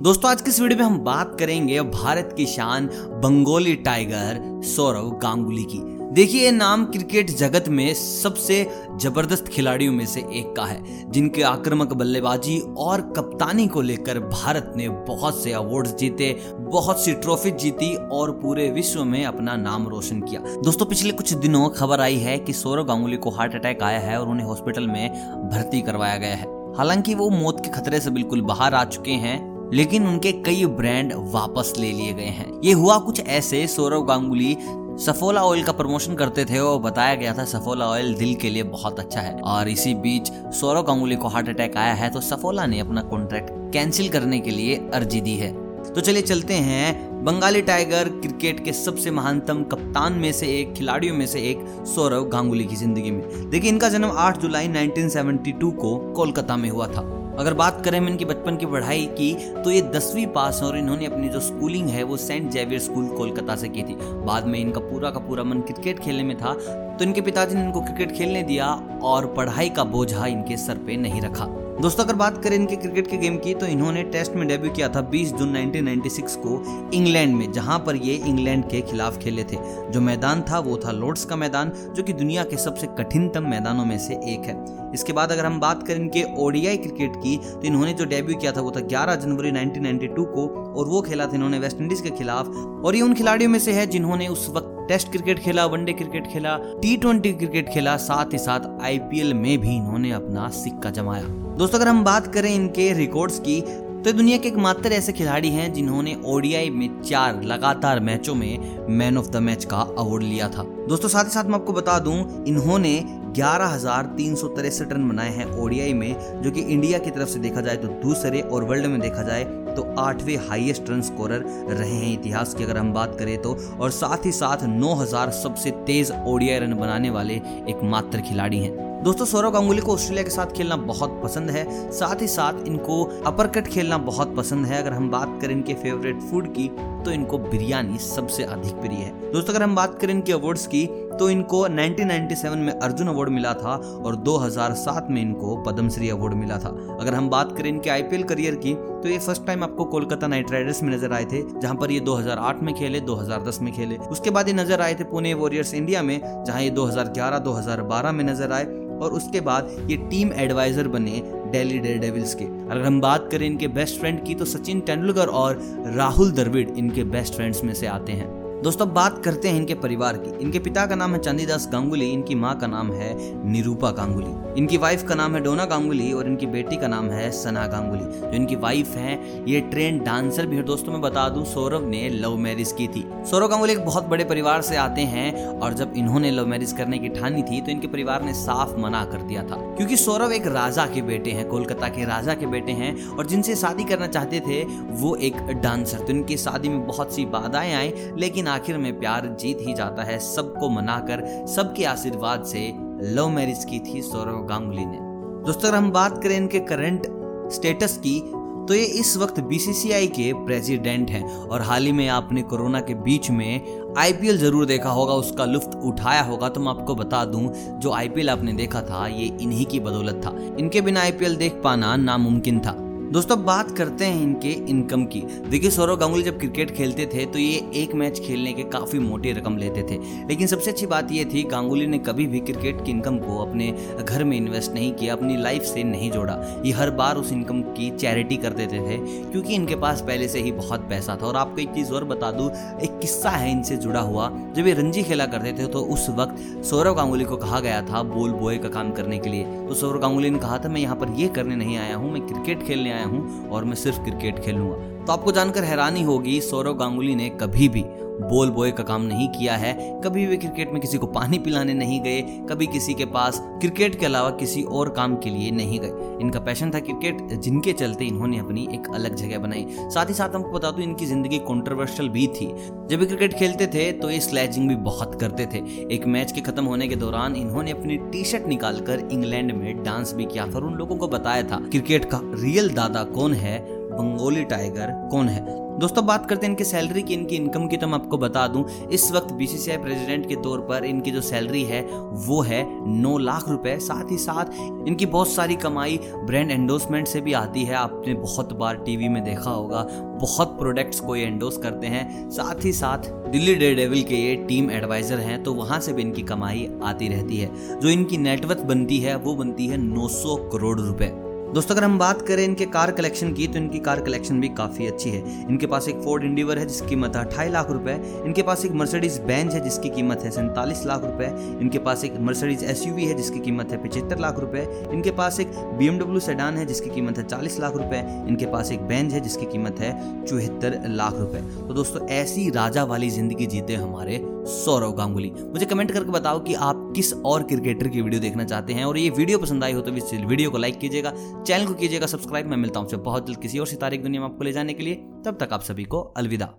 दोस्तों, आज की इस वीडियो में हम बात करेंगे भारत की शान बंगोली टाइगर सौरव गांगुली की। देखिए, ये नाम क्रिकेट जगत में सबसे ज़बरदस्त खिलाड़ियों में से एक का है, जिनके आक्रामक बल्लेबाजी और कप्तानी को लेकर भारत ने बहुत से अवार्ड्स जीते, बहुत सी ट्रॉफी जीती और पूरे विश्व में अपना नाम रोशन किया। दोस्तों, पिछले कुछ दिनों खबर आई है कि सौरव गांगुली को हार्ट अटैक आया है और उन्हें हॉस्पिटल में भर्ती करवाया गया है। हालाँकि वो मौत के खतरे से बिल्कुल बाहर आ चुके हैं लेकिन उनके कई ब्रांड वापस ले लिए गए हैं। ये हुआ कुछ ऐसे, सौरव गांगुली, सफोला ऑयल का प्रमोशन करते थे और बताया गया था सफोला ऑयल दिल के लिए बहुत अच्छा है। और इसी बीच सौरव गांगुली को हार्ट अटैक आया है तो सफोला ने अपना कॉन्ट्रैक्ट कैंसिल करने के लिए अर्जी दी है। तो चलिए चलते हैं। बंगाली टाइगर क्रिकेट के सबसे महानतम कप्तान में से एक, खिलाड़ियों में से एक सौरव गांगुली की ज़िंदगी में। देखिए, इनका जन्म 8 जुलाई 1972 को कोलकाता में हुआ था। अगर बात करें हम इनकी बचपन की पढ़ाई की तो ये दसवीं पास और इन्होंने अपनी जो स्कूलिंग है वो सेंट जेवियर स्कूल कोलकाता से की थी। बाद में इनका पूरा का पूरा मन क्रिकेट खेलने में था तो इनके पिताजी ने इनको क्रिकेट खेलने दिया और पढ़ाई का बोझा इनके सर पे नहीं रखा। दोस्तों, अगर बात करें इनके क्रिकेट के गेम की तो इन्होंने टेस्ट में डेब्यू किया था 20 जून 1996 को इंग्लैंड में, जहाँ पर ये इंग्लैंड के खिलाफ खेले थे। जो मैदान था वो था लॉर्ड्स का मैदान, जो कि दुनिया के सबसे कठिनतम मैदानों में से एक है। इसके बाद अगर हम बात करें इनके ओडीआई क्रिकेट की तो इन्होंने जो डेब्यू किया था वो था 11 जनवरी 1992 को, और वो खेला था इन्होंने वेस्ट इंडीज के खिलाफ। और ये उन खिलाड़ियों में से है जिन्होंने उस वक्त टेस्ट क्रिकेट खेला वनडे क्रिकेट खेला टी ट्वेंटी क्रिकेट खेला, साथ ही साथ आईपीएल में भी इन्होंने अपना सिक्का जमाया। दोस्तों, अगर हम बात करें इनके रिकॉर्ड्स की तो दुनिया के एकमात्र ऐसे खिलाड़ी हैं जिन्होंने ओडीआई में चार लगातार मैचों में मैन ऑफ़ द मैच का अवार्ड लिया था। दोस्तों, साथ ही साथ मैं आपको बता दूँ, इन्होंने ग्यारह हज़ार तीन सौ तिरसठ रन बनाए हैं ओडीआई में, जो कि इंडिया की तरफ़ से देखा जाए तो दूसरे और वर्ल्ड में देखा जाए तो आठवें हाईएस्ट रन स्कोरर रहे हैं इतिहास की अगर हम बात करें तो। और साथ ही साथ 9000 सबसे तेज ओडीआई रन बनाने वाले एकमात्र खिलाड़ी हैं। दोस्तों, सौरव गांगुली को ऑस्ट्रेलिया के साथ खेलना बहुत पसंद है। साथ ही साथ इनको अपर कट खेलना बहुत पसंद है। अगर हम बात करें इनके फेवरेट फ़ूड की तो इनको बिरयानी सबसे अधिक प्रिय है। दोस्तों, अगर हम बात करें इनके अवार्ड्स की तो इनको 1997 में अर्जुन अवार्ड मिला था और 2007 में इनको पद्मश्री अवार्ड मिला था। अगर हम बात करें इनके आईपीएल करियर की तो ये फ़र्स्ट टाइम आपको कोलकाता नाइट राइडर्स में नज़र आए थे, जहाँ पर ये 2008 में खेले 2010 में खेले। उसके बाद ये नज़र आए थे पुणे वॉरियर्स इंडिया में, जहाँ ये 2011 2012 में नज़र आए। और उसके बाद ये टीम एडवाइजर बने डेली डेयर डेविल्स के। अगर हम बात करें इनके बेस्ट फ्रेंड की तो सचिन तेंदुलकर और राहुल द्रविड़ इनके बेस्ट फ्रेंड्स में से आते हैं। दोस्तों बात करते हैं इनके परिवार की। इनके पिता का नाम है चंदीदास गांगुली, इनकी माँ का नाम है निरूपा गांगुली। इनकी वाइफ का नाम है डोना गांगुली और इनकी बेटी का नाम है सना गांगुली। जो इनकी वाइफ है, ये ट्रेन डांसर भी है। दोस्तों, मैं बता दूँ, सौरभ ने लव मैरिज की थी। सौरभ गांगुली एक बहुत बड़े परिवार से आते हैं और जब इन्होंने लव मैरिज करने की ठानी थी तो इनके परिवार ने साफ़ मना कर दिया था। क्योंकि सौरभ एक राजा के बेटे हैं, कोलकाता के राजा के बेटे हैं और जिनसे शादी करना चाहते थे, वो एक डांसर तो इनकी शादी में बहुत सी बाधाएँ आई, लेकिन आखिर में प्यार जीत ही जाता है। सबको मनाकर, सबके आशीर्वाद से लव मैरिज की थी सौरव गांगुली ने। दोस्तों, अगर हम बात करें इनके करंट स्टेटस की तो ये इस वक्त बीसीसीआई के प्रेसिडेंट हैं। और हाल ही में आपने कोरोना के बीच में आईपीएल ज़रूर देखा होगा, उसका लुफ्त उठाया होगा। तो मैं आपको बता दूँ, जो आईपीएल आपने देखा था, ये इन्हीं की बदौलत था। इनके बिना आईपीएल देख पाना नामुमकिन था। दोस्तों, बात करते हैं इनके इनकम की। देखिए, सौरव गांगुली जब क्रिकेट खेलते थे तो ये एक मैच खेलने के काफ़ी मोटी रकम लेते थे। लेकिन सबसे अच्छी बात ये थी, गांगुली ने कभी भी क्रिकेट की इनकम को अपने घर में इन्वेस्ट नहीं किया, अपनी लाइफ से नहीं जोड़ा। ये हर बार उस इनकम की चैरिटी कर देते थे, क्योंकि इनके पास पहले से ही बहुत पैसा था। और आपको एक चीज़ और बता दूँ, एक किस्सा है इनसे जुड़ा हुआ। जब ये रणजी खेला करते थे तो उस वक्त सौरव गांगुली को कहा गया था, बोल बॉय का काम करने के लिए। तो सौरव गांगुली ने कहा था, मैं यहाँ पर ये करने नहीं आया हूँ, मैं क्रिकेट खेलने आया हूँ और मैं सिर्फ़ क्रिकेट खेलूँगा। तो आपको जानकर हैरानी होगी, सौरव गांगुली ने कभी भी बोल बॉय का काम नहीं किया है, कभी वे क्रिकेट में किसी को पानी पिलाने नहीं गए, कभी किसी के पास क्रिकेट के अलावा किसी और काम के लिए नहीं गए। इनका पैशन था क्रिकेट, जिनके चलते इन्होंने अपनी एक अलग जगह बनाई। साथ ही साथ हमको बता दूँ, इनकी ज़िंदगी कॉन्ट्रोवर्शियल भी थी। जब क्रिकेट खेलते थे तो ये स्लैजिंग भी बहुत करते थे। एक मैच के खत्म होने के दौरान इन्होंने अपनी टी शर्ट निकालकर इंग्लैंड में डांस भी किया था और उन लोगों को बताया था, क्रिकेट का रियल दादा कौन है बंगाली टाइगर कौन है? दोस्तों, बात करते हैं इनकी सैलरी की, इनकी इनकम की तो मैं आपको बता दूँ, इस वक्त बीसीसीआई प्रेसिडेंट के तौर पर इनकी जो सैलरी है, वो है नौ लाख रुपए। साथ ही साथ, इनकी बहुत सारी कमाई ब्रांड एंडोसमेंट से भी आती है। आपने बहुत बार टीवी में देखा होगा, बहुत प्रोडक्ट्स को ये एंडोस करते हैं। साथ ही साथ, दिल्ली डे डेविल के ये टीम एडवाइजर हैं तो वहाँ से भी इनकी कमाई आती रहती है। जो इनकी नेटवर्थ बनती है, वो बनती है 900 करोड़ रुपए। दोस्तों, अगर हम बात करें इनके कार कलेक्शन की तो इनकी कार कलेक्शन भी काफ़ी अच्छी है। इनके पास एक फोर्ड इंडिवर है, जिसकी कीमत है अठाई लाख रुपए। इनके पास एक मर्सिडीज बेंच है, जिसकी कीमत है सैंतालीस लाख रुपए। इनके पास एक मर्सिडीज एसयूवी है, जिसकी कीमत है पचहत्तर लाख रुपए। इनके पास एक बी सेडान है, जिसकी कीमत है चालीस लाख रुपए। इनके पास एक बेंच है, जिसकी कीमत है चौहत्तर लाख रुपए। तो दोस्तों, ऐसी राजा वाली ज़िंदगी जीते हमारे सौरव गांगुली। मुझे कमेंट करके बताओ कि आप किस और क्रिकेटर की वीडियो देखना चाहते हैं, और ये वीडियो पसंद आई हो तो इस वीडियो को लाइक कीजिएगा। चैनल को कीजिएगा सब्सक्राइब। मैं मिलता हूँ बहुत जल्द किसी और सितारे की दुनिया में आपको ले जाने के लिए। तब तक आप सभी को अलविदा।